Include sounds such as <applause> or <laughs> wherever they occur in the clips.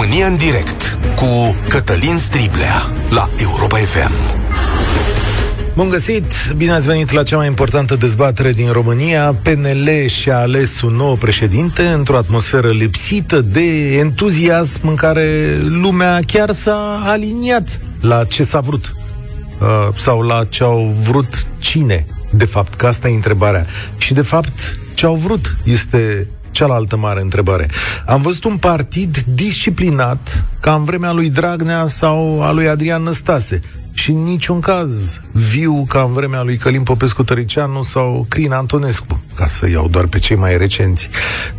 România în direct cu Cătălin Striblea la Europa FM. Bun găsit! Bine ați venit la cea mai importantă dezbatere din România. PNL și-a ales un nou președinte într-o atmosferă lipsită de entuziasm în care lumea chiar s-a aliniat la ce s-a vrut. Uh, sau la ce au vrut cine, de fapt, că asta e întrebarea. Și, de fapt, ce au vrut este cealaltă mare întrebare. Am văzut un partid disciplinat ca în vremea lui Dragnea sau a lui Adrian Năstase și în niciun caz viu ca în vremea lui Călim Popescu Tăricianu sau Crin Antonescu, ca să iau doar pe cei mai recenți.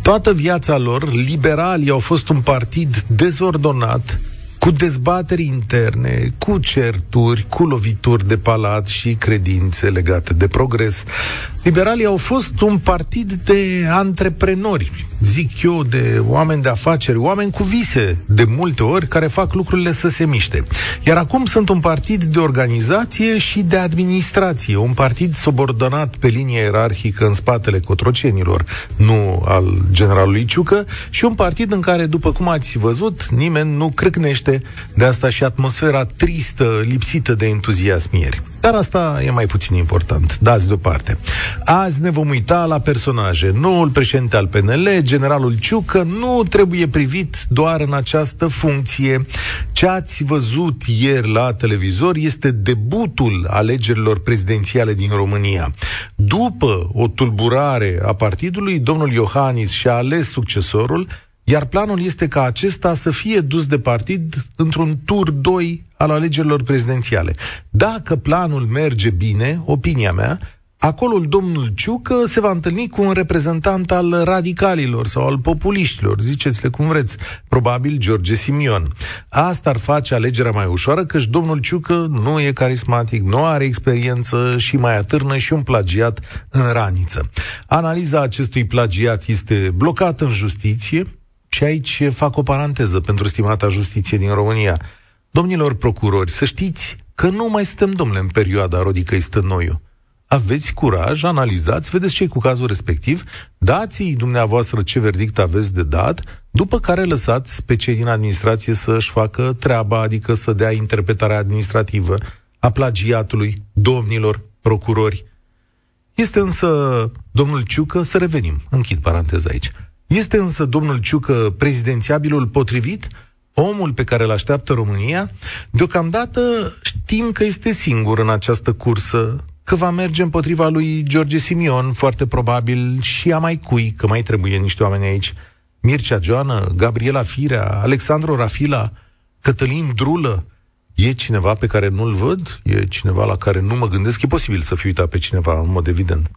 Toată viața lor, liberalii au fost un partid dezordonat, cu dezbateri interne, cu certuri, cu lovituri de palat și credințe legate de progres. Liberalii au fost un partid de antreprenori, zic eu, de oameni de afaceri, oameni cu vise, de multe ori, care fac lucrurile să se miște. Iar acum sunt un partid de organizație și de administrație, un partid subordonat pe linie ierarhică în spatele cotrocenilor, nu al generalului Ciucă, și un partid în care, după cum ați văzut, nimeni nu crâcnește de asta și atmosfera tristă, lipsită de entuziasm ieri. Dar asta e mai puțin important. Dați deoparte. Azi ne vom uita la personaje. Noul președinte al PNL, generalul Ciucă, nu trebuie privit doar în această funcție. Ce ați văzut ieri la televizor este debutul alegerilor prezidențiale din România. După o tulburare a partidului, domnul Iohannis și-a ales succesorul, iar planul este ca acesta să fie dus de partid într-un tur 2 al alegerilor prezidențiale. Dacă planul merge bine, opinia mea, acolo domnul Ciucă se va întâlni cu un reprezentant al radicalilor sau al populiștilor, ziceți-le cum vreți, probabil George Simion. Asta ar face alegerea mai ușoară, căci domnul Ciucă nu e carismatic, nu are experiență și mai atârnă și un plagiat în raniță. Analiza acestui plagiat este blocată în justiție, și aici fac o paranteză pentru stimata justiție din România. Domnilor procurori, să știți că nu mai suntem, domnule, în perioada Rodicăi Stănoiu. Aveți curaj, analizați, vedeți ce cu cazul respectiv, dați-i dumneavoastră ce verdict aveți de dat, după care lăsați pe cei din administrație să-și facă treaba, adică să dea interpretarea administrativă a plagiatului domnilor procurori. Este însă, domnul Ciucă, să revenim, închid paranteza aici, este însă domnul Ciucă prezidențiabilul potrivit? Omul pe care îl așteaptă România? Deocamdată știm că este singur în această cursă, că va merge împotriva lui George Simion, foarte probabil, și a mai cui, că mai trebuie niște oameni aici. Mircea Joană, Gabriela Firea, Alexandru Rafila, Cătălin Drulă, E cineva pe care nu-l văd? E cineva la care nu mă gândesc? E posibil să fi uitat pe cineva, în mod evident.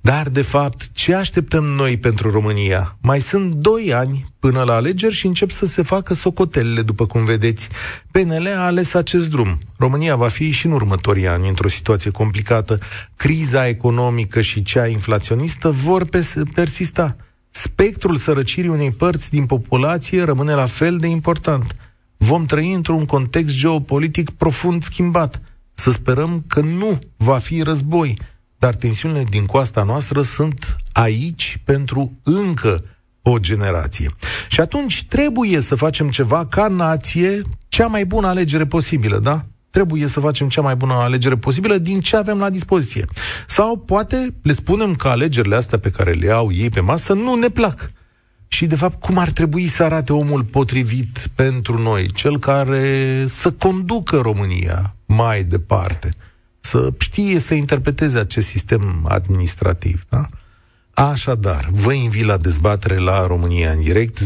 Dar, de fapt, ce așteptăm noi pentru România? Mai sunt doi ani până la alegeri și încep să se facă socotelele, după cum vedeți. PNL a ales acest drum. România va fi și în următorii ani într-o situație complicată. Criza economică și cea inflaționistă vor persista. Spectrul sărăcirii unei părți din populație rămâne la fel de important vom trăi într-un context geopolitic profund schimbat. Să sperăm că nu va fi război, dar tensiunile din coasta noastră sunt aici pentru încă o generație. Și atunci trebuie să facem ceva ca nație, cea mai bună alegere posibilă, da? Trebuie să facem cea mai bună alegere posibilă din ce avem la dispoziție. Sau poate le spunem că alegerile astea pe care le au ei pe masă nu ne plac și, de fapt, cum ar trebui să arate omul potrivit pentru noi, cel care să conducă România mai departe, să știe să interpreteze acest sistem administrativ, da? Așadar, vă invit la dezbatere la România în direct 0372069599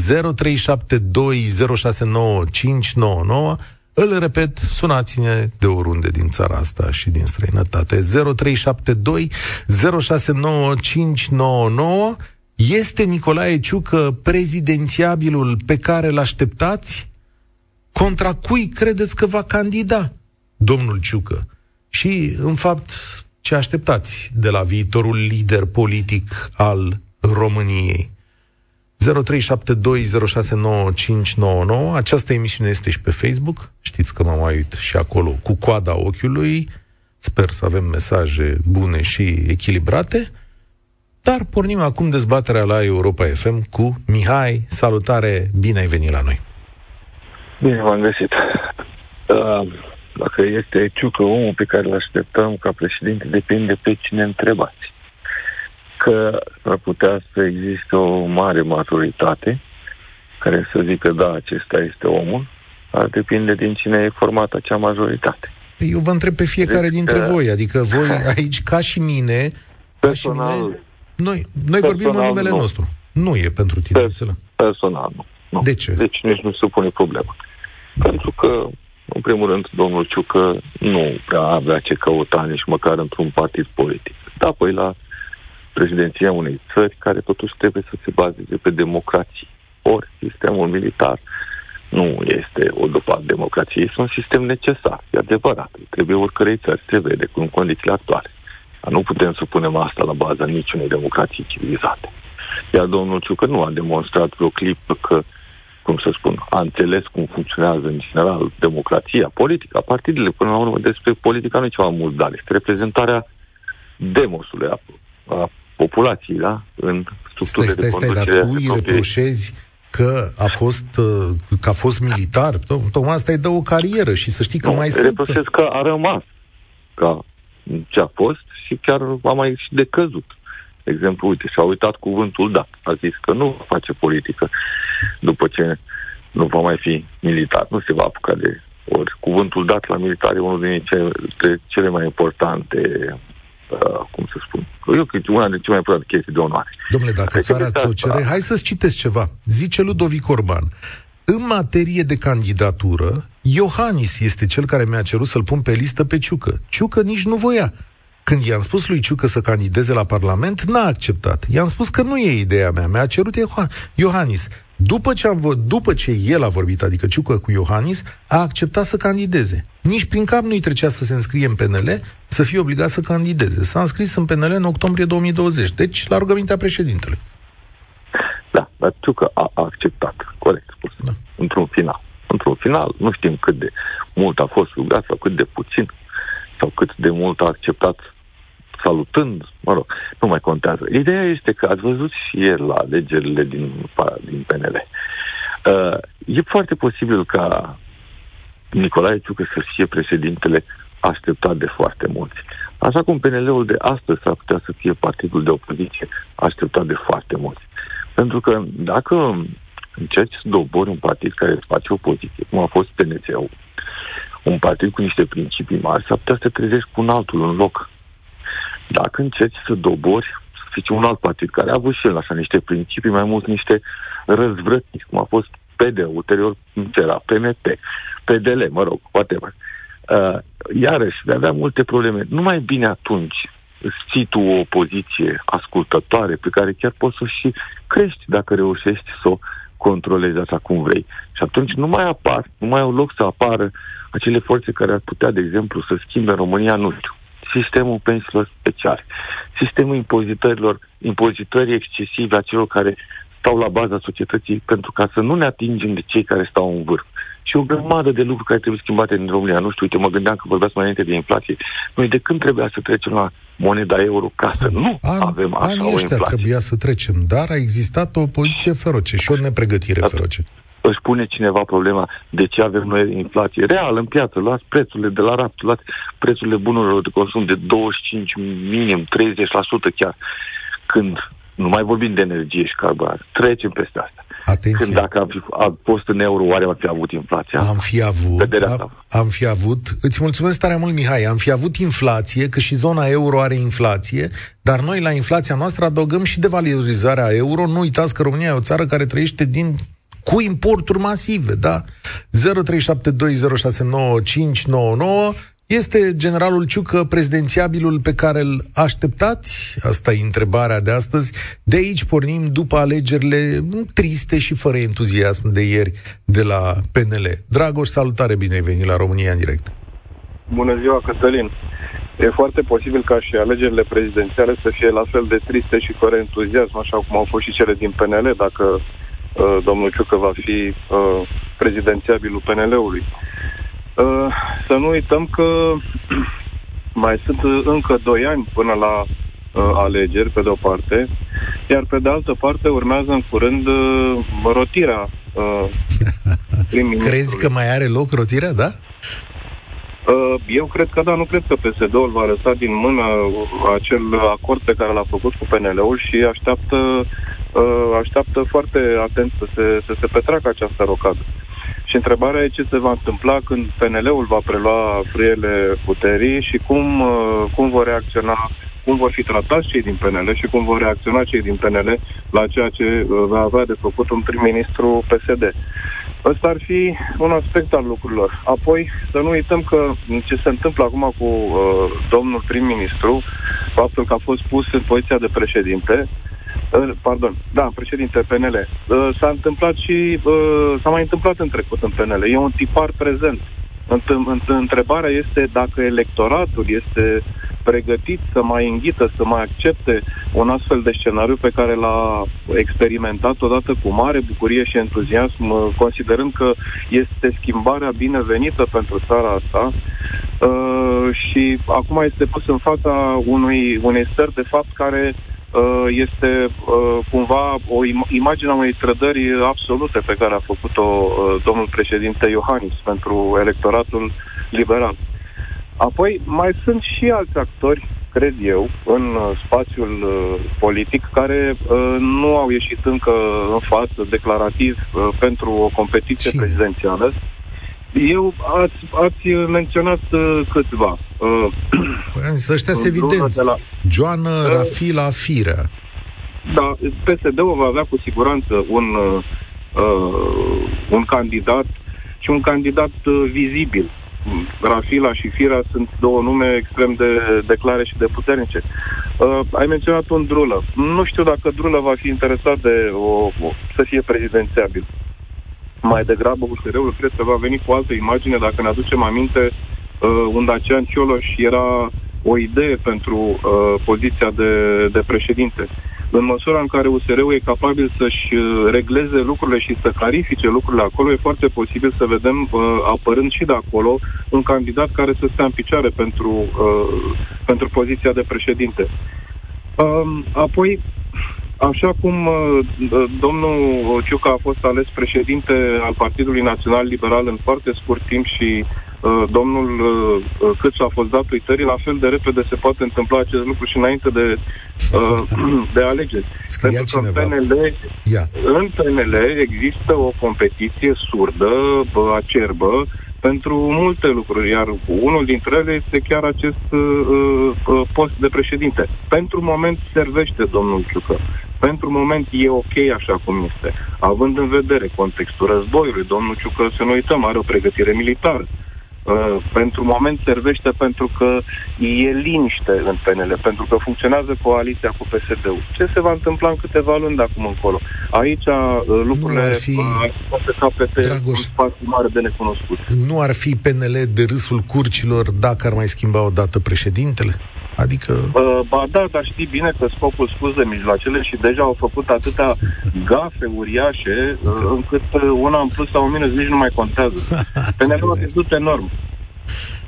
îl repet, sunați-ne de oriunde din țara asta și din străinătate 0372 069599 este Nicolae Ciucă prezidențiabilul pe care îl așteptați? Contra cui credeți că va candida domnul Ciucă? Și, în fapt, ce așteptați de la viitorul lider politic al României? 0372069599 Această emisiune este și pe Facebook. Știți că m-am uit și acolo cu coada ochiului. Sper să avem mesaje bune și echilibrate. Dar pornim acum dezbaterea la Europa FM cu Mihai. Salutare, bine ai venit la noi! Bine v-am găsit. Uh, dacă este Ciucă omul pe care îl așteptăm ca președinte, depinde pe cine întrebați. Că ar putea să existe o mare maturitate care să zică, da, acesta este omul, ar depinde din cine e formată acea majoritate. Păi eu vă întreb pe fiecare deci, dintre voi, adică voi <laughs> aici, ca și mine, personal, ca și mine, noi, noi vorbim în numele nu. nostru. Nu e pentru tine, per- Personal, nu. nu. De ce? Deci nici nu se pune problema. Pentru că, în primul rând, domnul Ciucă nu prea avea ce căuta nici măcar într-un partid politic. Da, păi la președinția unei țări care totuși trebuie să se bazeze pe democrație. Ori sistemul militar nu este o după a democrației, este un sistem necesar, e adevărat. Trebuie oricărei țări, se vede cu condițiile actuale. Dar nu putem să punem asta la baza niciunei democrații civilizate. Iar domnul Ciucă nu a demonstrat vreo clipă că, cum să spun, a înțeles cum funcționează în general democrația, politica, partidele. Până la urmă, despre politica nu e ceva mult, dar este reprezentarea demosului, a, a populației, da? În structurile stai, stai, de conducere. Stai, dar tu îi reproșezi că a fost, uh, că a fost militar, tocmai asta îi dă o carieră și să știi că nu, mai sunt... reproșez că a rămas ca ce a fost și chiar a mai și decăzut. De exemplu, uite, și-a uitat cuvântul dat. A zis că nu face politică după ce nu va mai fi militar. Nu se va apuca de... Ori cuvântul dat la militar e unul din cele, cele mai importante uh, cum să spun, eu cred că una din cele mai importante chestii de onoare. Domnule, dacă țara ți-o cere, hai să-ți citesc ceva. Zice Ludovic Orban, în materie de candidatură, Iohannis este cel care mi-a cerut să-l pun pe listă pe Ciucă. Ciucă nici nu voia. Când i-am spus lui Ciucă să candideze la Parlament, n-a acceptat. I-am spus că nu e ideea mea, mi-a cerut Iohannis. După ce, am, după ce el a vorbit, adică Ciucă cu Iohannis, a acceptat să candideze. Nici prin cap nu-i trecea să se înscrie în PNL, să fie obligat să candideze. S-a înscris în PNL în octombrie 2020, deci la rugămintea președintelui. Da, dar Ciucă a, a acceptat, corect spus, da. într-un final. Într-un final, nu știm cât de mult a fost rugat sau cât de puțin, sau cât de mult a acceptat salutând, mă rog, nu mai contează. Ideea este că ați văzut și ieri la alegerile din, din PNL. Uh, e foarte posibil ca Nicolae Ciucă să fie președintele așteptat de foarte mulți. Așa cum PNL-ul de astăzi s-ar putea să fie partidul de opoziție așteptat de foarte mulți. Pentru că dacă încerci să dobori un partid care îți face opoziție, cum a fost PNC-ul, un partid cu niște principii mari, s-ar putea să te trezești cu un altul în loc. Dacă încerci să dobori, să fii un alt partid care a avut și el așa niște principii, mai mult niște răzvrătnici, cum a fost PD, ulterior era PMP, PDL, mă rog, whatever. Uh, iarăși, vei avea multe probleme. Nu mai bine atunci îți ții tu o poziție ascultătoare pe care chiar poți să și crești dacă reușești să o controlezi așa cum vrei. Și atunci nu mai apar, nu mai au loc să apară acele forțe care ar putea, de exemplu, să schimbe România, nu știu, sistemul pensiilor speciale, sistemul impozitărilor, impozitării excesive a celor care stau la baza societății pentru ca să nu ne atingem de cei care stau în vârf. Și o grămadă de lucruri care trebuie schimbate în România. Nu știu, uite, mă gândeam că vorbeați mai înainte de inflație. Noi de când trebuia să trecem la moneda euro ca să nu An, avem așa o inflație? trebuia să trecem, dar a existat o poziție feroce și o nepregătire At- feroce își pune cineva problema de ce avem noi inflație reală în piață. Luați prețurile de la raft, luați prețurile bunurilor de consum de 25, minim 30% chiar. Când nu mai vorbim de energie și carburant, trecem peste asta. Atenție. Când dacă am fi, a fost în euro, oare am fi avut inflația? Am fi avut, am, am fi avut, îți mulțumesc tare mult, Mihai, am fi avut inflație, că și zona euro are inflație, dar noi la inflația noastră adăugăm și devalorizarea euro. Nu uitați că România e o țară care trăiește din cu importuri masive, da? 0372069599 este generalul Ciucă prezidențiabilul pe care îl așteptați? Asta e întrebarea de astăzi. De aici pornim după alegerile triste și fără entuziasm de ieri de la PNL. Dragoș, salutare, bine ai venit la România în direct. Bună ziua, Cătălin. E foarte posibil ca și alegerile prezidențiale să fie la fel de triste și fără entuziasm, așa cum au fost și cele din PNL, dacă uh, domnul Ciucă va fi uh, prezidențiabilul PNL-ului. Uh, să nu uităm că <clears throat> mai sunt încă 2 ani până la uh, alegeri, pe de o parte, iar pe de altă parte urmează în curând uh, rotirea uh, <laughs> prim-ministrului. Crezi că mai are loc rotirea, da? Uh, eu cred că da, nu cred că PSD-ul va lăsa din mână acel acord pe care l-a făcut cu PNL-ul și așteaptă, uh, așteaptă foarte atent să se, să se petreacă această rocadă. Și întrebarea e ce se va întâmpla când PNL-ul va prelua frâiele puterii și cum, uh, cum vor reacționa cum vor fi tratați cei din PNL și cum vor reacționa cei din PNL la ceea ce va avea de făcut un prim-ministru PSD. Ăsta ar fi un aspect al lucrurilor. Apoi, să nu uităm că ce se întâmplă acum cu uh, domnul prim-ministru, faptul că a fost pus în poziția de președinte, uh, pardon, da, președinte PNL, uh, s-a întâmplat și, uh, s-a mai întâmplat în trecut în PNL. E un tipar prezent. Întrebarea este dacă electoratul este pregătit să mai înghită, să mai accepte un astfel de scenariu pe care l-a experimentat odată cu mare bucurie și entuziasm, considerând că este schimbarea binevenită pentru țara asta uh, și acum este pus în fața unui, unei stări de fapt care Uh, este uh, cumva o im- imagine a unei trădări absolute pe care a făcut-o uh, domnul președinte Iohannis pentru electoratul liberal. Apoi mai sunt și alți actori, cred eu, în spațiul politic care nu au ieșit încă în față declarativ pentru o competiție Cine? prezidențială. Eu ați, ați menționat uh, câțiva. Uh, păi, ăștia se evidenți. La... Joana uh, Rafila Firea. Da, PSD-ul va avea cu siguranță un, uh, un candidat și un candidat uh, vizibil. Rafila și Firea sunt două nume extrem de, de clare și de puternice. Uh, ai menționat un Drulă. Nu știu dacă Drulă va fi interesat de o, o, să fie prezidențiabil. Mai degrabă USR-ul cred că va veni cu altă imagine, dacă ne aducem aminte, uh, un Dacian Cioloș era o idee pentru uh, poziția de, de președinte. În măsura în care USR-ul e capabil să-și uh, regleze lucrurile și să clarifice lucrurile acolo, e foarte posibil să vedem uh, apărând și de acolo un candidat care să stea în picioare pentru, uh, pentru poziția de președinte. Um, apoi, Așa cum uh, domnul Ciuca a fost ales președinte al Partidului Național Liberal în foarte scurt timp și uh, domnul uh, Câțu a fost dat uitării, la fel de repede se poate întâmpla acest lucru și înainte de, uh, <clears throat> de alegeri. Scria Pentru că în PNL, în PNL există o competiție surdă, acerbă, pentru multe lucruri, iar unul dintre ele este chiar acest uh, uh, post de președinte. Pentru moment servește domnul Ciucă. Pentru moment e ok așa cum este. Având în vedere contextul războiului, domnul Ciucă, să nu uităm, are o pregătire militară. Uh, pentru moment servește pentru că e liniște în PNL, pentru că funcționează coaliția cu PSD-ul. Ce se va întâmpla în câteva luni de acum încolo? Aici uh, lucrurile nu ar fi... uh, se capete Dragoș, un spațiu mare de necunoscut. Nu ar fi PNL de râsul curcilor dacă ar mai schimba o dată președintele? Adică... Uh, ba da, dar știi bine că scopul spus de mijloacele și deja au făcut atâtea gafe uriașe, uh, încât uh, una în plus sau în minus nici nu mai contează. <laughs> PNL-ul a pierdut enorm.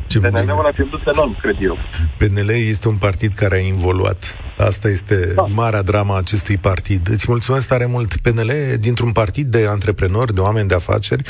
Ce PNL-ul a pierdut enorm, cred eu. PNL este un partid care a involuat. Asta este da. marea drama acestui partid. Îți mulțumesc tare mult. PNL, dintr-un partid de antreprenori, de oameni de afaceri,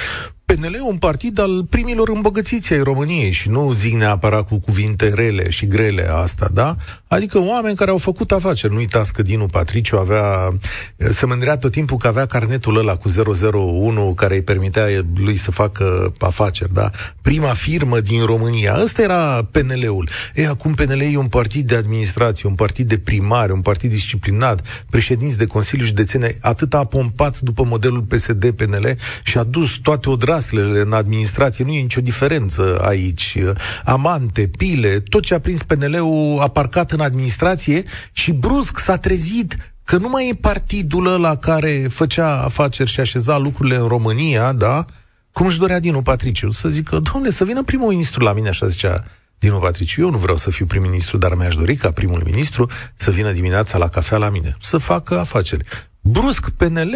PNL e un partid al primilor îmbogățiți ai României și nu zic neapărat cu cuvinte rele și grele asta, da? Adică oameni care au făcut afaceri. Nu uitați că Dinu Patriciu avea, se mândrea tot timpul că avea carnetul ăla cu 001 care îi permitea lui să facă afaceri, da? Prima firmă din România. Ăsta era PNL-ul. E, acum PNL e un partid de administrație, un partid de primare, un partid disciplinat, președinți de Consiliu Județene, atât a pompat după modelul PSD-PNL și a dus toate odraslele în administrație. Nu e nicio diferență aici. Amante, pile, tot ce a prins PNL-ul a parcat în în administrație și brusc s-a trezit că nu mai e partidul ăla care făcea afaceri și așeza lucrurile în România, da? Cum își dorea Dinu Patriciu, să zică, domnule, să vină primul ministru la mine, așa zicea Dinu Patriciu, eu nu vreau să fiu prim-ministru, dar mi-aș dori ca primul ministru să vină dimineața la cafea la mine, să facă afaceri. Brusc, PNL,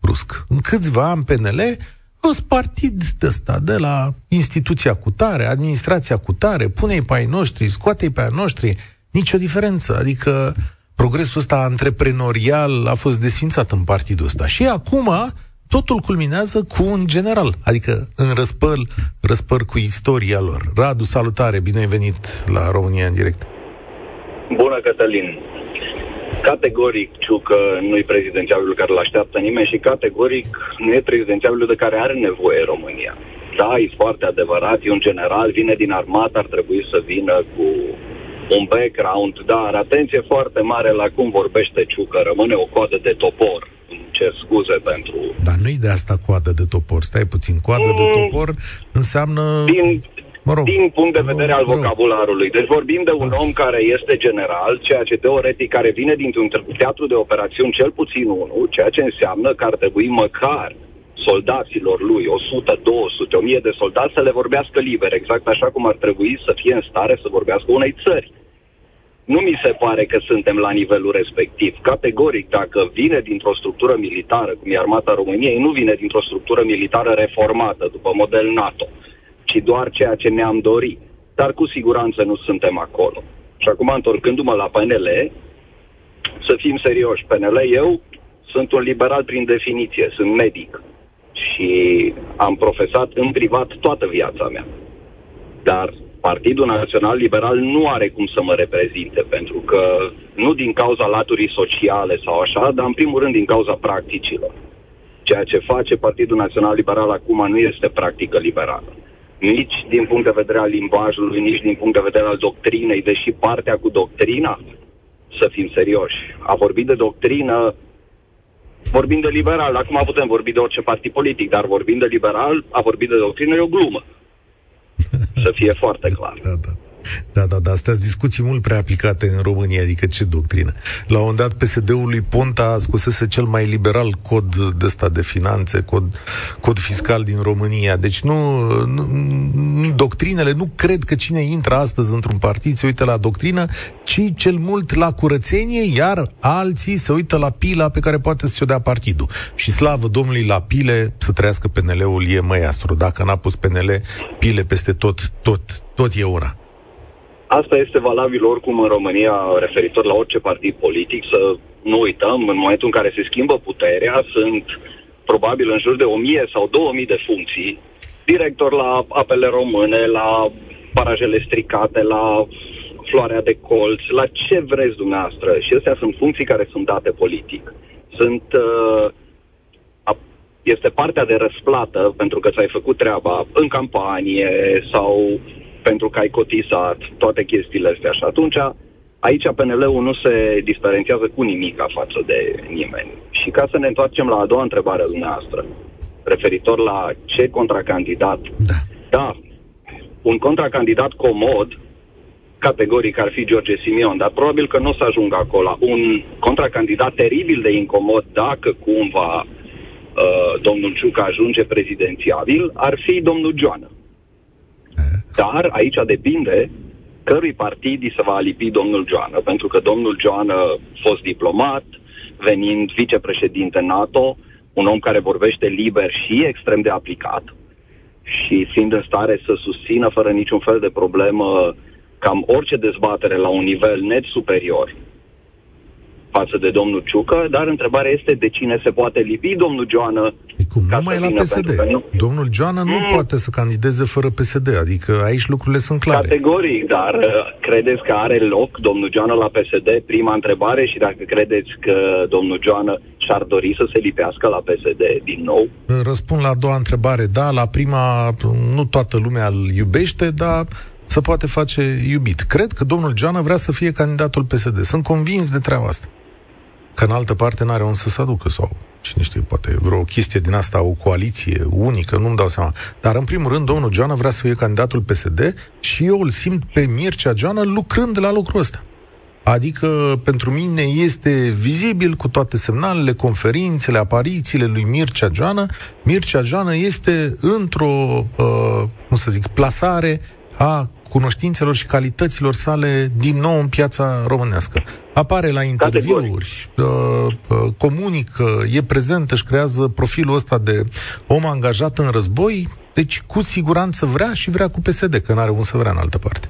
brusc. În câțiva ani PNL, un partid de ăsta, de la instituția cu tare, administrația cu tare, pune-i pe ai noștri, scoate-i pe ai noștri, Nicio diferență. Adică progresul ăsta antreprenorial a fost desfințat în partidul ăsta. Și acum, totul culminează cu un general, adică în răspăr, răspăr cu istoria lor. Radu, salutare, bine ai venit la România în direct. Bună, Cătălin. Categoric, Ciucă nu e prezidențialul care îl așteaptă nimeni și categoric nu e prezidențialul de care are nevoie România. Da, e foarte adevărat, e un general, vine din armată, ar trebui să vină cu un background, dar atenție foarte mare la cum vorbește Ciucă, rămâne o coadă de topor. Îmi cer scuze pentru... Dar nu-i de asta coadă de topor, stai puțin, coadă mm, de topor înseamnă... Din, mă rog, din punct de vedere al vocabularului. Deci vorbim de un da. om care este general, ceea ce teoretic care vine dintr-un teatru de operațiuni cel puțin unul, ceea ce înseamnă că ar trebui măcar soldaților lui, 100, 200, 1000 de soldați, să le vorbească liber, exact așa cum ar trebui să fie în stare să vorbească unei țări. Nu mi se pare că suntem la nivelul respectiv. Categoric, dacă vine dintr-o structură militară, cum e Armata României, nu vine dintr-o structură militară reformată, după model NATO, ci doar ceea ce ne-am dorit. Dar cu siguranță nu suntem acolo. Și acum, întorcându-mă la PNL, să fim serioși. PNL, eu sunt un liberal prin definiție, sunt medic și am profesat în privat toată viața mea. Dar Partidul Național Liberal nu are cum să mă reprezinte, pentru că nu din cauza laturii sociale sau așa, dar în primul rând din cauza practicilor. Ceea ce face Partidul Național Liberal acum nu este practică liberală. Nici din punct de vedere al limbajului, nici din punct de vedere al doctrinei, deși partea cu doctrina, să fim serioși, a vorbit de doctrină vorbim de liberal, acum putem vorbi de orice partid politic, dar vorbim de liberal, a vorbit de doctrină e o glumă. <laughs> Să fie foarte clar. Da, da. Da, da, da, astea discuții mult prea aplicate în România, adică ce doctrină. La un dat PSD-ul lui Ponta scosese cel mai liberal cod de ăsta de finanțe, cod, cod fiscal din România. Deci nu, nu, nu, doctrinele, nu cred că cine intră astăzi într-un partid se uită la doctrină, ci cel mult la curățenie, iar alții se uită la pila pe care poate să-ți o dea partidul. Și slavă Domnului la pile, să trăiască PNL-ul, e măiastru. Dacă n-a pus PNL, pile peste tot, tot, tot e una. Asta este valabil oricum în România referitor la orice partid politic. Să nu uităm, în momentul în care se schimbă puterea, sunt probabil în jur de 1000 sau 2000 de funcții. Director la apele române, la barajele stricate, la floarea de colț, la ce vreți dumneavoastră. Și astea sunt funcții care sunt date politic. Sunt, uh, este partea de răsplată pentru că ți-ai făcut treaba în campanie sau pentru că ai cotizat, toate chestiile astea. Și atunci, aici PNL-ul nu se diferențiază cu nimic față de nimeni. Și ca să ne întoarcem la a doua întrebare a dumneavoastră, referitor la ce contracandidat. Da. da, un contracandidat comod, categoric ar fi George Simion, dar probabil că nu o să ajungă acolo. Un contracandidat teribil de incomod, dacă cumva uh, domnul Ciucă ajunge prezidențiabil, ar fi domnul Joană. Dar aici depinde cărui partid se va alipi domnul Joană, pentru că domnul Joană, fost diplomat, venind vicepreședinte NATO, un om care vorbește liber și extrem de aplicat și fiind în stare să susțină fără niciun fel de problemă cam orice dezbatere la un nivel net superior față de domnul Ciucă, dar întrebarea este de cine se poate lipi domnul Joană e cum? Numai la PSD. Nu... Domnul Joană nu mm. poate să candideze fără PSD, adică aici lucrurile sunt clare. Categoric, dar uh, credeți că are loc domnul Joană la PSD? Prima întrebare și dacă credeți că domnul Joană și-ar dori să se lipească la PSD din nou? Răspund la a doua întrebare. Da, la prima nu toată lumea îl iubește, dar să poate face iubit. Cred că domnul Joană vrea să fie candidatul PSD. Sunt convins de treaba asta că în altă parte n-are un să se aducă sau cine știe, poate vreo chestie din asta, o coaliție unică, nu-mi dau seama. Dar în primul rând, domnul Joana vrea să fie candidatul PSD și eu îl simt pe Mircea Joana lucrând la lucrul ăsta. Adică, pentru mine este vizibil cu toate semnalele, conferințele, aparițiile lui Mircea Joana. Mircea Joana este într-o, uh, cum să zic, plasare a cunoștințelor și calităților sale din nou în piața românească. Apare la interviuri, uh, uh, comunică, e prezent, își creează profilul ăsta de om angajat în război, deci cu siguranță vrea și vrea cu PSD, că n-are un să vrea în altă parte.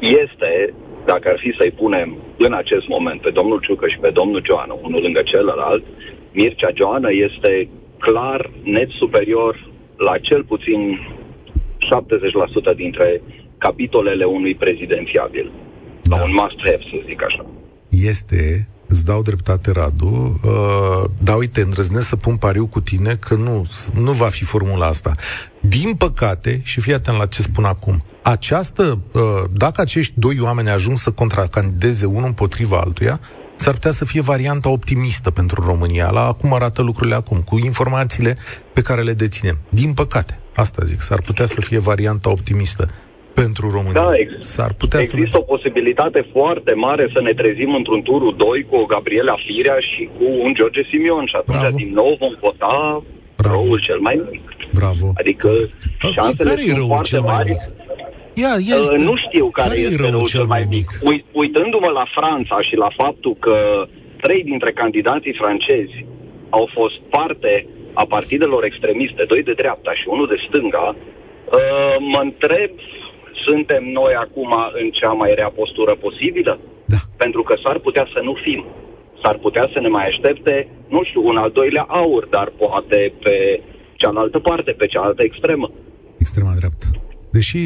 Este, dacă ar fi să-i punem în acest moment pe domnul Ciucă și pe domnul Joanu, unul lângă celălalt, Mircea Joană este clar net superior la cel puțin 70% dintre capitolele unui prezidențiabil. Da. La un must-have, să zic așa. Este îți dau dreptate, Radu, uh, dar uite, îndrăznesc să pun pariu cu tine că nu, nu va fi formula asta. Din păcate, și fii atent la ce spun acum, această, uh, dacă acești doi oameni ajung să contracandideze unul împotriva altuia, s-ar putea să fie varianta optimistă pentru România, la cum arată lucrurile acum, cu informațiile pe care le deținem. Din păcate, asta zic, s-ar putea să fie varianta optimistă pentru România. Da, ex- S-ar putea există să... o posibilitate foarte mare să ne trezim într-un turul 2 cu o Gabriela Firea și cu un George Simion și atunci Bravo. din nou vom vota Bravo. răul cel mai mic. Bravo. Adică Și șansele care e sunt răul foarte cel mai mari. mic? Ia, este. Uh, nu știu care, care este e răul cel mai mic. Uit, uitându-mă la Franța și la faptul că trei dintre candidații francezi au fost parte a partidelor extremiste, doi de dreapta și unul de stânga, uh, mă întreb, suntem noi acum în cea mai rea postură posibilă? Da. Pentru că s-ar putea să nu fim. S-ar putea să ne mai aștepte, nu știu, un al doilea aur, dar poate pe cealaltă parte, pe cealaltă extremă. Extrema dreaptă. Deși,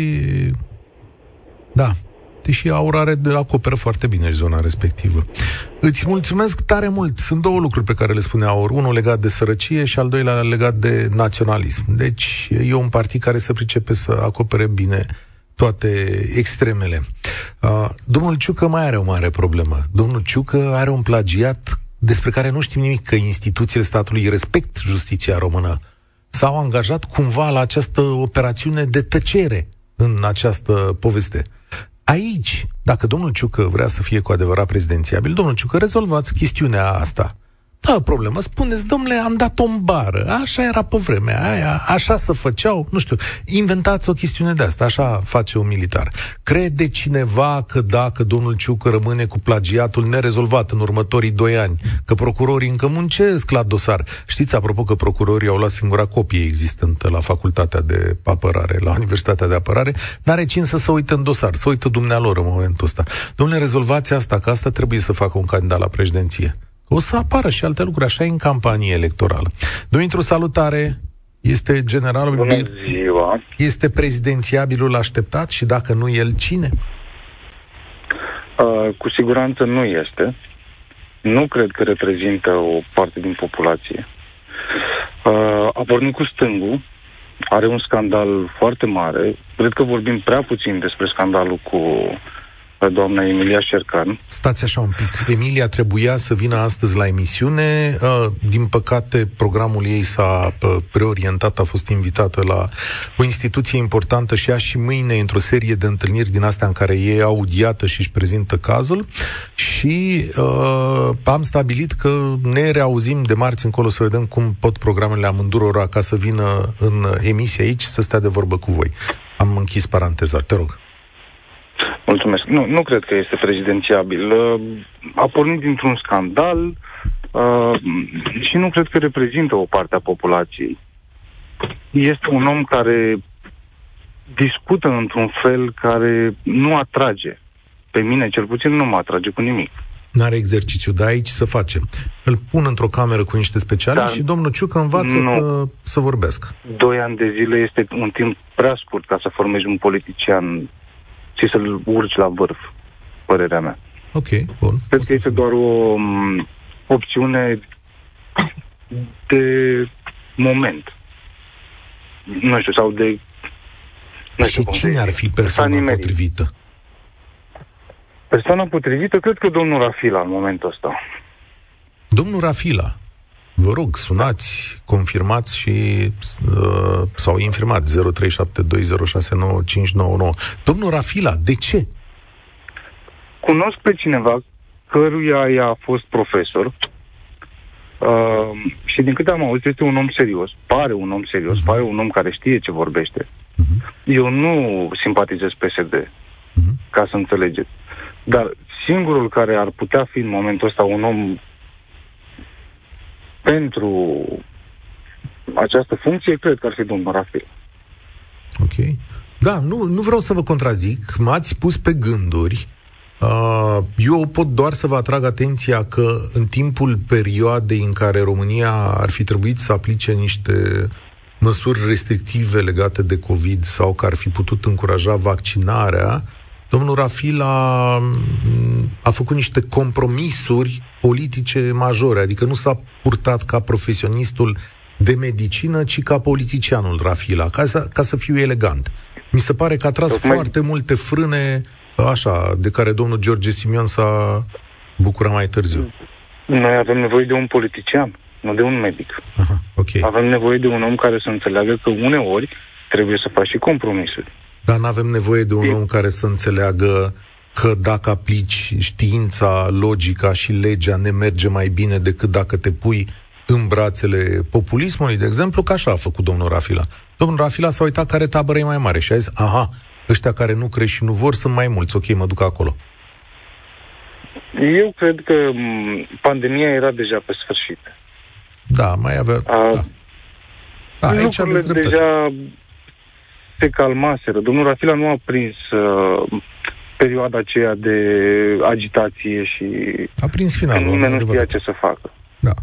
da, deși aur are, acoperă foarte bine zona respectivă. Îți mulțumesc tare mult. Sunt două lucruri pe care le spune aur. Unul legat de sărăcie și al doilea legat de naționalism. Deci e un partid care se pricepe să acopere bine toate extremele. Uh, domnul Ciucă mai are o mare problemă. Domnul Ciucă are un plagiat despre care nu știm nimic, că instituțiile statului respect justiția română. S-au angajat cumva la această operațiune de tăcere în această poveste. Aici, dacă domnul Ciucă vrea să fie cu adevărat prezidențiabil, domnul Ciucă, rezolvați chestiunea asta. Da, problemă. Spuneți, domnule, am dat o bară. Așa era pe vremea aia, așa se făceau, nu știu. Inventați o chestiune de asta, așa face un militar. Crede cineva că dacă domnul Ciucă rămâne cu plagiatul nerezolvat în următorii doi ani, că procurorii încă muncesc la dosar. Știți, apropo, că procurorii au luat singura copie existentă la facultatea de apărare, la Universitatea de Apărare, n-are cine să se uite în dosar, să uită dumnealor în momentul ăsta. Domnule, rezolvați asta, că asta trebuie să facă un candidat la președinție. O să apară și alte lucruri, așa e în campanie electorală. Dumitru, salutare! Este generalul... Bună ziua! Este prezidențiabilul așteptat și dacă nu el, cine? Uh, cu siguranță nu este. Nu cred că reprezintă o parte din populație. Uh, a pornit cu stângul, are un scandal foarte mare. Cred că vorbim prea puțin despre scandalul cu doamna Emilia Șercan. Stați așa un pic. Emilia trebuia să vină astăzi la emisiune. Uh, din păcate, programul ei s-a uh, preorientat, a fost invitată la o instituție importantă și ea și mâine într-o serie de întâlniri din astea în care e audiată și își prezintă cazul și uh, am stabilit că ne reauzim de marți încolo să vedem cum pot programele amândurora ca să vină în emisie aici să stea de vorbă cu voi. Am închis paranteza. Te rog. Mulțumesc. Nu, nu cred că este prezidențiabil. Uh, a pornit dintr-un scandal uh, și nu cred că reprezintă o parte a populației. Este un om care discută într-un fel care nu atrage. Pe mine, cel puțin, nu mă atrage cu nimic. N-are exercițiu, dar aici să facem. Îl pun într-o cameră cu niște specialiști da. și domnul Ciucă învață Nu. să, să vorbească. Doi ani de zile este un timp prea scurt ca să formezi un politician și să-l urci la vârf, părerea mea. Ok, bun. Cred O că să este fim. doar o m, opțiune de moment. Nu știu, sau de... Nu știu Și cum cine să ar zic. fi persoana nimerit. potrivită? Persoana potrivită, cred că domnul Rafila în momentul ăsta. Domnul Rafila, vă rog, sunați, confirmați și uh, sau infirmați 0372069599. Domnul Rafila, de ce? Cunosc pe cineva căruia i-a fost profesor uh, și din câte am auzit este un om serios, pare un om serios, Mhm. pare un om care știe ce vorbește. Mhm. Eu nu simpatizez PSD, Mhm. ca să înțelegeți. Dar singurul care ar putea fi în momentul ăsta un om pentru această funcție, cred că ar fi domnul Rafil. Ok. Da, nu, nu vreau să vă contrazic, m-ați pus pe gânduri. Uh, eu pot doar să vă atrag atenția că în timpul perioadei în care România ar fi trebuit să aplice niște măsuri restrictive legate de COVID sau că ar fi putut încuraja vaccinarea, domnul Rafil a, a făcut niște compromisuri politice majore, adică nu s-a purtat ca profesionistul de medicină, ci ca politicianul Rafila, ca să, ca să fiu elegant. Mi se pare că a tras Tocmai... foarte multe frâne așa, de care domnul George Simion s-a bucurat mai târziu. Noi avem nevoie de un politician, nu de un medic. Aha, okay. Avem nevoie de un om care să înțeleagă că uneori trebuie să faci și compromisuri. Dar nu avem nevoie de un om care să înțeleagă că dacă aplici știința, logica și legea ne merge mai bine decât dacă te pui în brațele populismului, de exemplu, că așa a făcut domnul Rafila. Domnul Rafila s-a uitat care tabără e mai mare și a zis, aha, ăștia care nu cresc și nu vor sunt mai mulți, ok, mă duc acolo. Eu cred că pandemia era deja pe sfârșit. Da, mai avea... A, da. Da, aici lucrurile deja se calmaseră. Domnul Rafila nu a prins uh, perioada aceea de agitație și... A prins finalul. Nimeni nu știa ce să facă. Da.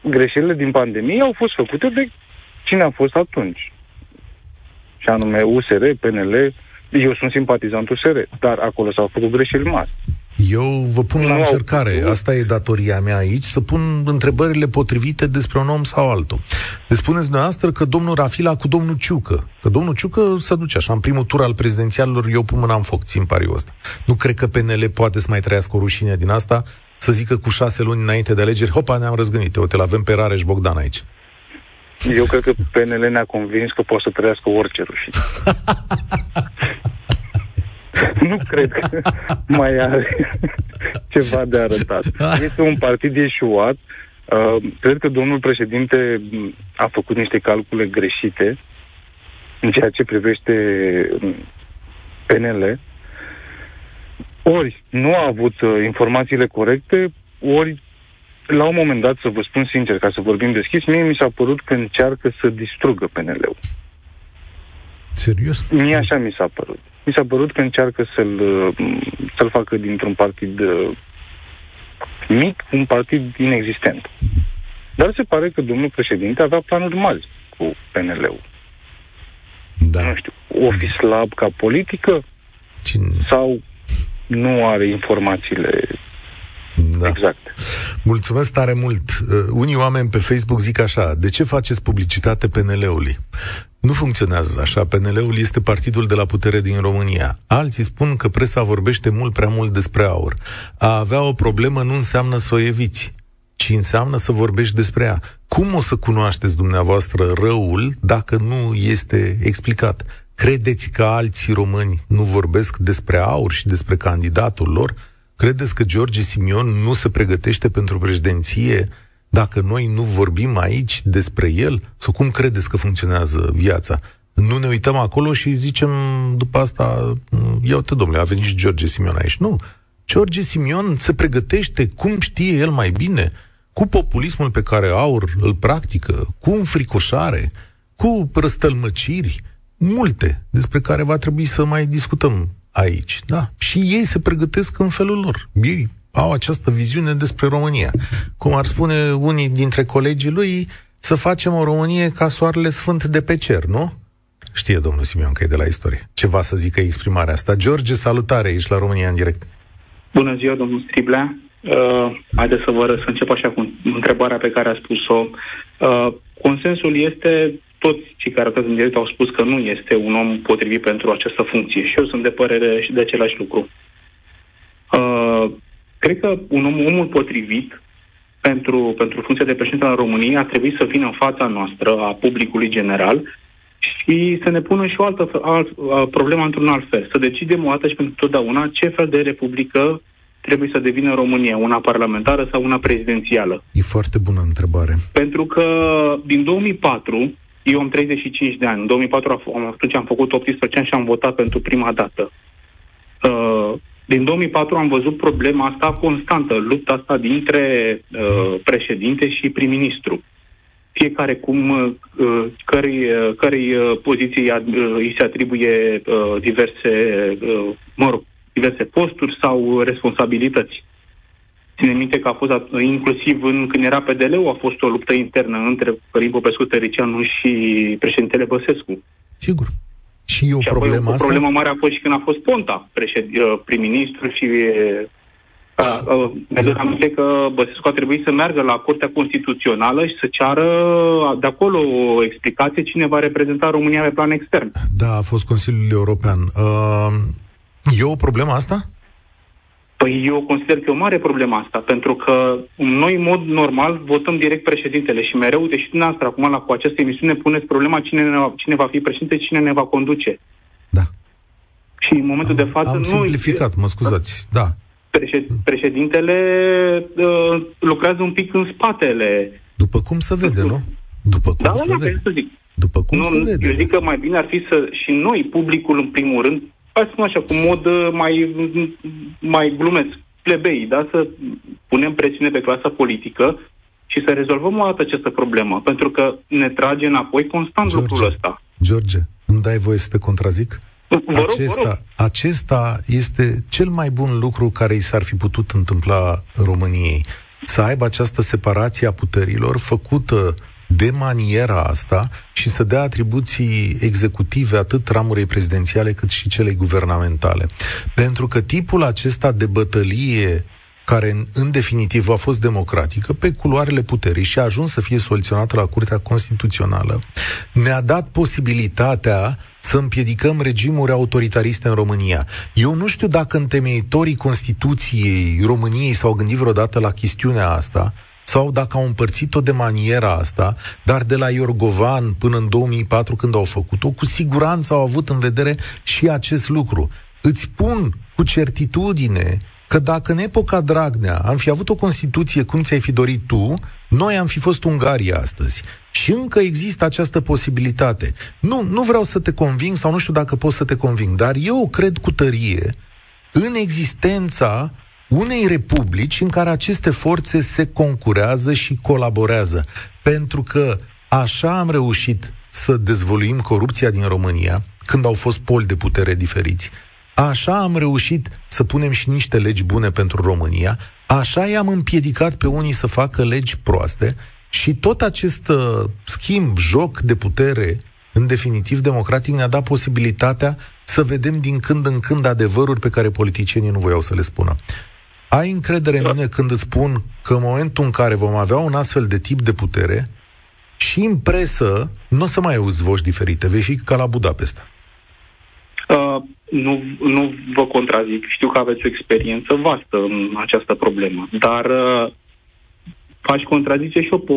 Greșelile din pandemie au fost făcute de cine a fost atunci. Și anume USR, PNL, eu sunt simpatizant USR, dar acolo s-au făcut greșeli mari. Eu vă pun nu la încercare, au... asta e datoria mea aici, să pun întrebările potrivite despre un om sau altul. Deci spuneți dumneavoastră că domnul Rafila cu domnul Ciucă, că domnul Ciucă se duce așa, în primul tur al prezidențialilor, eu pun mâna în foc, țin pariul ăsta. Nu cred că PNL poate să mai trăiască o rușine din asta, să zică cu șase luni înainte de alegeri, hopa, ne-am răzgânit, uite, l-avem pe Rareș Bogdan aici. Eu cred că PNL ne-a convins că poate să trăiască orice rușine. <laughs> <laughs> nu cred că mai are <laughs> ceva de arătat. Este un partid ieșuat. Uh, cred că domnul președinte a făcut niște calcule greșite în ceea ce privește um, PNL. Ori nu a avut uh, informațiile corecte, ori la un moment dat, să vă spun sincer, ca să vorbim deschis, mie mi s-a părut că încearcă să distrugă PNL-ul. Serios? Mie așa mi s-a părut. Mi s-a părut că încearcă să-l, să-l facă dintr-un partid uh, mic, un partid inexistent. Dar se pare că domnul președinte avea planuri mari cu PNL-ul. Da. Nu știu, o fi slab ca politică Cine? sau nu are informațiile da. Exact. Mulțumesc tare mult. Uh, unii oameni pe Facebook zic așa, de ce faceți publicitate PNL-ului? Nu funcționează așa. PNL-ul este partidul de la putere din România. Alții spun că presa vorbește mult prea mult despre aur. A avea o problemă nu înseamnă să o eviți, ci înseamnă să vorbești despre ea. Cum o să cunoașteți dumneavoastră răul dacă nu este explicat? Credeți că alții români nu vorbesc despre aur și despre candidatul lor? Credeți că George Simion nu se pregătește pentru președinție dacă noi nu vorbim aici despre el? Sau cum credeți că funcționează viața? Nu ne uităm acolo și zicem după asta, ia uite domnule, a venit și George Simion aici. Nu. George Simion se pregătește cum știe el mai bine, cu populismul pe care aur îl practică, cu înfricoșare, cu răstălmăciri, multe despre care va trebui să mai discutăm aici, da? Și ei se pregătesc în felul lor. Ei au această viziune despre România. Cum ar spune unii dintre colegii lui, să facem o Românie ca soarele sfânt de pe cer, nu? Știe domnul Simion că e de la istorie. Ceva să zică exprimarea asta. George, salutare, ești la România în direct. Bună ziua, domnul Striblea. Uh, haideți să vă să încep așa cu întrebarea pe care a spus-o. Uh, consensul este toți cei care lucrează în direct au spus că nu este un om potrivit pentru această funcție și eu sunt de părere și de același lucru. Uh, cred că un om, omul potrivit pentru, pentru funcția de președinte al României ar trebui să vină în fața noastră, a publicului general, și să ne pună și o altă alt, problemă într-un alt fel. Să decidem o dată și pentru totdeauna ce fel de republică trebuie să devină România, una parlamentară sau una prezidențială. E foarte bună întrebare. Pentru că din 2004 eu am 35 de ani. În 2004 am, atunci am făcut 18 ani și am votat pentru prima dată. Uh, din 2004 am văzut problema asta constantă, lupta asta dintre uh, președinte și prim-ministru. Fiecare cum, uh, cărei, uh, cărei uh, poziții uh, îi se atribuie uh, diverse, uh, mă rog, diverse posturi sau responsabilități. Ține minte că a fost inclusiv în, când era PDL-ul, a fost o luptă internă între Călim Popescu Tăricianu și președintele Băsescu. Sigur. Și e o și problemă asta? O problemă mare a fost și când a fost Ponta, președ, uh, prim-ministru și mi aduc aminte că Băsescu a trebuit să meargă la Curtea Constituțională și să ceară de acolo o explicație cine va reprezenta România pe plan extern. Da, a fost Consiliul European. Uh, e o problemă asta? Păi eu consider că e o mare problemă asta, pentru că noi, în mod normal, votăm direct președintele și mereu, deși dumneavoastră acum la, cu această emisiune puneți problema cine, ne va, cine va fi președinte, cine ne va conduce. Da. Și în momentul am, de față am nu... simplificat, mă scuzați, da. Președintele uh, lucrează un pic în spatele... După cum se vede, nu? După cum da, se da, vede. Să zic. După cum nu, se vede. Eu zic da. că mai bine ar fi să și noi, publicul în primul rând, hai să spun așa, cu mod uh, mai, mai glumesc, plebei, da? să punem presiune pe clasa politică și să rezolvăm o dată această problemă, pentru că ne trage înapoi constant George, lucrul ăsta. George, îmi dai voie să te contrazic? Vă rog, acesta, vă rog. acesta este cel mai bun lucru care i s-ar fi putut întâmpla României. Să aibă această separație a puterilor făcută de maniera asta și să dea atribuții executive atât ramurei prezidențiale cât și celei guvernamentale. Pentru că tipul acesta de bătălie care în, în definitiv a fost democratică, pe culoarele puterii și a ajuns să fie soluționată la Curtea Constituțională, ne-a dat posibilitatea să împiedicăm regimuri autoritariste în România. Eu nu știu dacă întemeitorii Constituției României s-au gândit vreodată la chestiunea asta, sau dacă au împărțit-o de maniera asta, dar de la Iorgovan până în 2004 când au făcut-o, cu siguranță au avut în vedere și acest lucru. Îți spun cu certitudine că dacă în epoca Dragnea am fi avut o Constituție cum ți-ai fi dorit tu, noi am fi fost Ungaria astăzi. Și încă există această posibilitate. Nu, nu vreau să te conving sau nu știu dacă pot să te conving, dar eu cred cu tărie în existența unei republici în care aceste forțe se concurează și colaborează. Pentru că așa am reușit să dezvoluim corupția din România, când au fost poli de putere diferiți. Așa am reușit să punem și niște legi bune pentru România, așa i-am împiedicat pe unii să facă legi proaste și tot acest uh, schimb, joc de putere, în definitiv democratic, ne-a dat posibilitatea să vedem din când în când adevăruri pe care politicienii nu voiau să le spună. Ai încredere în mine când îți spun că în momentul în care vom avea un astfel de tip de putere, și în presă nu o să mai auzi voci diferite, vei fi ca la Budapesta. Uh, nu, nu vă contrazic. Știu că aveți o experiență vastă în această problemă, dar uh, aș contrazice și eu pe,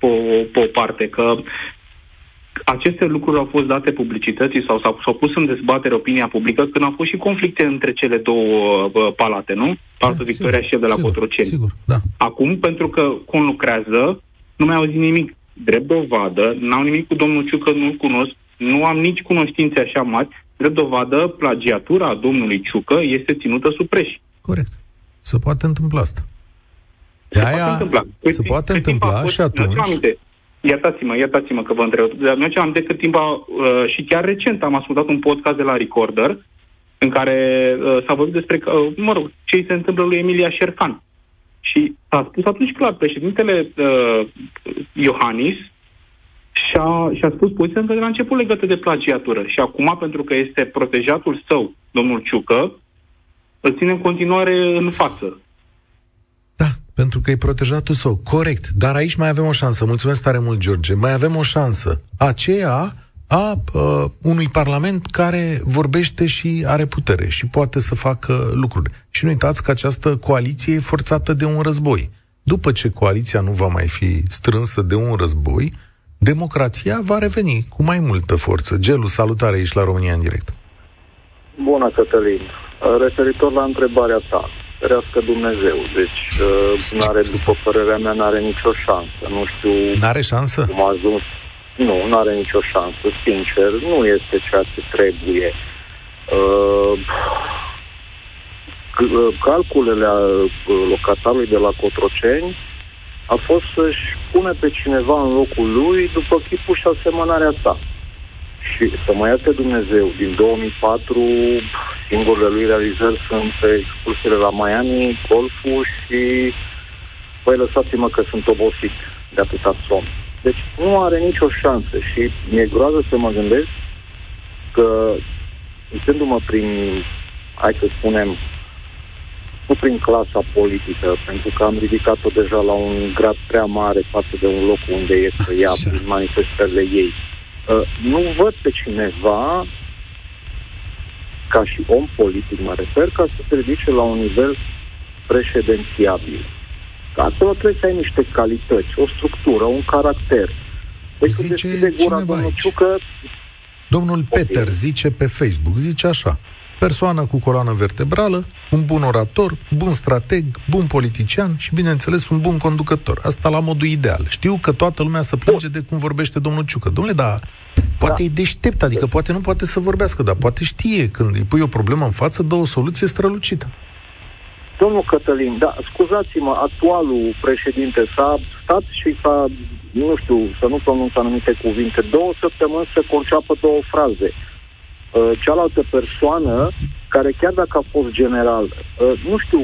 pe, pe o parte, că aceste lucruri au fost date publicității sau s-au, s-au pus în dezbatere opinia publică când au fost și conflicte între cele două uh, palate, nu? Palatul da, Victoria sigur, și de la sigur, Cotroceni. Sigur, da. Acum, pentru că conlucrează, nu mai auzit nimic. Drept dovadă, n-au nimic cu domnul Ciucă, nu-l cunosc, nu am nici cunoștințe așa mari, drept dovadă, plagiatura domnului Ciucă este ținută sub preș. Corect. Se poate întâmpla asta. Se aia poate întâmpla. Se poate întâmpla și atunci... Aminte, iertați-mă, iertați-mă că vă întreb. Dar mi am de cât timp, a, uh, și chiar recent am ascultat un podcast de la Recorder, în care uh, s-a vorbit despre, uh, mă rog, ce îi se întâmplă lui Emilia Șercan. Și a spus atunci clar, președintele uh, Iohannis și-a, și-a spus poziția încă de la început legată de plagiatură. Și acum, pentru că este protejatul său, domnul Ciucă, îl ține în continuare în față. Da, pentru că e protejatul său. Corect. Dar aici mai avem o șansă. Mulțumesc tare mult, George. Mai avem o șansă. Aceea a uh, unui parlament care vorbește și are putere și poate să facă lucruri. Și nu uitați că această coaliție e forțată de un război. După ce coaliția nu va mai fi strânsă de un război, democrația va reveni cu mai multă forță. Gelu, salutare aici la România în direct. Bună, Cătălin. Referitor la întrebarea ta, ferească Dumnezeu. Deci, uh, n-are, după părerea mea, n-are nicio șansă. Nu știu... N-are șansă? Cum a ajuns. Nu, n-are nicio șansă. Sincer, nu este ceea ce trebuie. Uh, calculele locatarului de la Cotroceni a fost să-și pune pe cineva în locul lui după chipul și asemănarea sa. Și să mai ierte Dumnezeu, din 2004 singurele lui realizări sunt excursiile la Miami, golful și păi lăsați-mă că sunt obosit de atâta somn. Deci nu are nicio șansă și mi-e groază să mă gândesc că uitându-mă prin, hai să spunem, nu prin clasa politică, pentru că am ridicat-o deja la un grad prea mare față de un loc unde e să ia prin manifestările ei. Uh, nu văd pe cineva, ca și om politic mă refer, ca să se ridice la un nivel președințiabil. Acolo trebuie să ai niște calități, o structură, un caracter. Deci zice de gura domnul Ciucă, Domnul Peter zice pe Facebook, zice așa, persoană cu coloană vertebrală, un bun orator, bun strateg, bun politician și, bineînțeles, un bun conducător. Asta la modul ideal. Știu că toată lumea să plânge de cum vorbește domnul Ciucă. Domnule, dar poate da. e deștept, adică poate nu poate să vorbească, dar poate știe când îi pui o problemă în față, dă o soluție strălucită. Domnul Cătălin, da, scuzați-mă, actualul președinte s-a stat și s-a, nu știu, să nu pronunț anumite cuvinte, două săptămâni să conceapă două fraze. Uh, cealaltă persoană, care chiar dacă a fost general, uh, nu știu,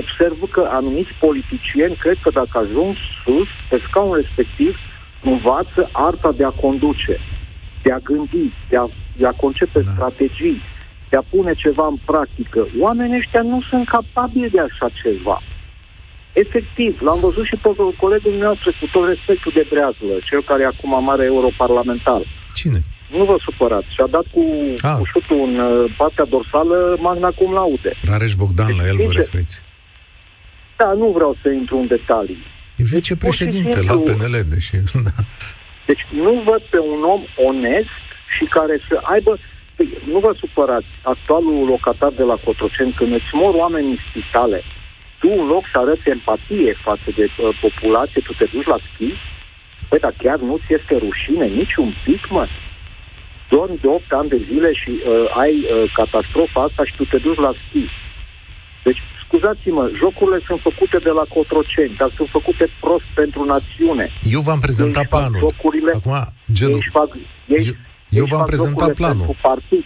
observ că anumiți politicieni cred că dacă ajung sus, pe scaunul respectiv, învață arta de a conduce, de a gândi, de a, de a concepe da. strategii, de a pune ceva în practică. Oamenii ăștia nu sunt capabili de așa ceva. Efectiv, l-am văzut și pe colegul meu cu tot respectul de breazlă, cel care e acum mare europarlamentar. Cine? Nu vă supărați. Și-a dat cu, ah. cu șutul în uh, partea dorsală magna cum laude. Rareș Bogdan, deci, la el vă referiți. Da, nu vreau să intru în detalii. E vicepreședinte deci, la PNL, deși... <laughs> Da. Deci nu văd pe un om onest și care să aibă Păi, nu vă supărați, actualul locatar de la Cotroceni, când îți mor oameni în spitale, tu în loc să arăți empatie față de uh, populație, tu te duci la schi? Păi, dar chiar nu ți este rușine nici un pic, mă? Dormi de 8 ani de zile și uh, ai uh, catastrofa asta și tu te duci la schi. Deci, scuzați-mă, jocurile sunt făcute de la Cotroceni, dar sunt făcute prost pentru națiune. Eu v-am prezentat ei planul. Jocurile, Acum, genul... Ei fac, ei, eu eu v-am prezentat planul. Pentru partid.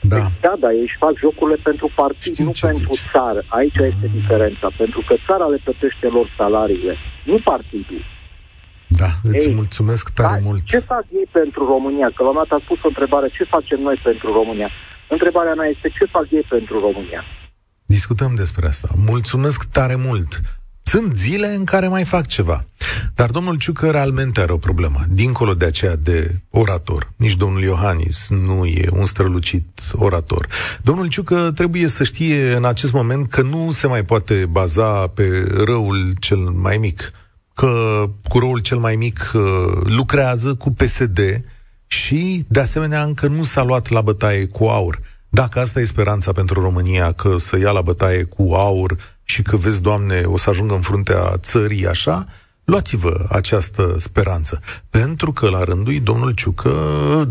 Da. Deci, da, da, ei își fac jocurile pentru partid, Știu nu pentru zici. țară. Aici ah. este diferența. Pentru că țara le plătește lor salariile, nu partidul. Da, îți ei, mulțumesc tare da, mult. Ce fac ei pentru România? Că la un a spus o întrebare, ce facem noi pentru România? Întrebarea mea este ce fac ei pentru România? Discutăm despre asta. Mulțumesc tare mult. Sunt zile în care mai fac ceva. Dar domnul Ciucă realmente are o problemă. Dincolo de aceea de orator. Nici domnul Iohannis nu e un strălucit orator. Domnul Ciucă trebuie să știe în acest moment că nu se mai poate baza pe răul cel mai mic. Că cu răul cel mai mic uh, lucrează cu PSD și, de asemenea, încă nu s-a luat la bătaie cu aur. Dacă asta e speranța pentru România, că să ia la bătaie cu aur și că, vezi, Doamne, o să ajungă în fruntea țării așa, luați-vă această speranță. Pentru că, la rândul domnul Ciucă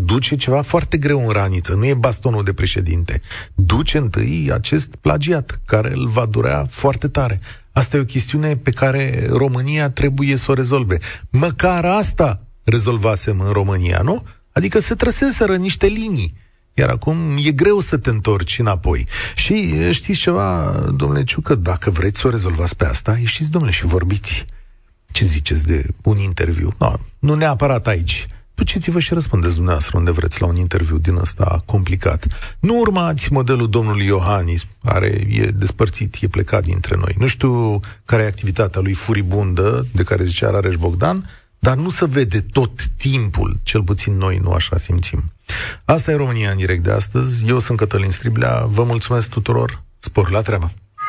duce ceva foarte greu în raniță. Nu e bastonul de președinte. Duce întâi acest plagiat, care îl va durea foarte tare. Asta e o chestiune pe care România trebuie să o rezolve. Măcar asta rezolvasem în România, nu? Adică se trăseseră niște linii iar acum e greu să te întorci înapoi. Și știți ceva, domnule Ciucă, dacă vreți să o rezolvați pe asta, ieșiți, domnule, și vorbiți. Ce ziceți de un interviu? No, nu neapărat aici. Duceți-vă și răspundeți dumneavoastră unde vreți la un interviu din ăsta complicat. Nu urmați modelul domnului Iohannis, care e despărțit, e plecat dintre noi. Nu știu care e activitatea lui furibundă, de care zicea Rareș Bogdan, dar nu se vede tot timpul, cel puțin noi nu așa simțim. Asta e România în direct de astăzi. Eu sunt Cătălin Striblea. Vă mulțumesc tuturor. Spor la treabă!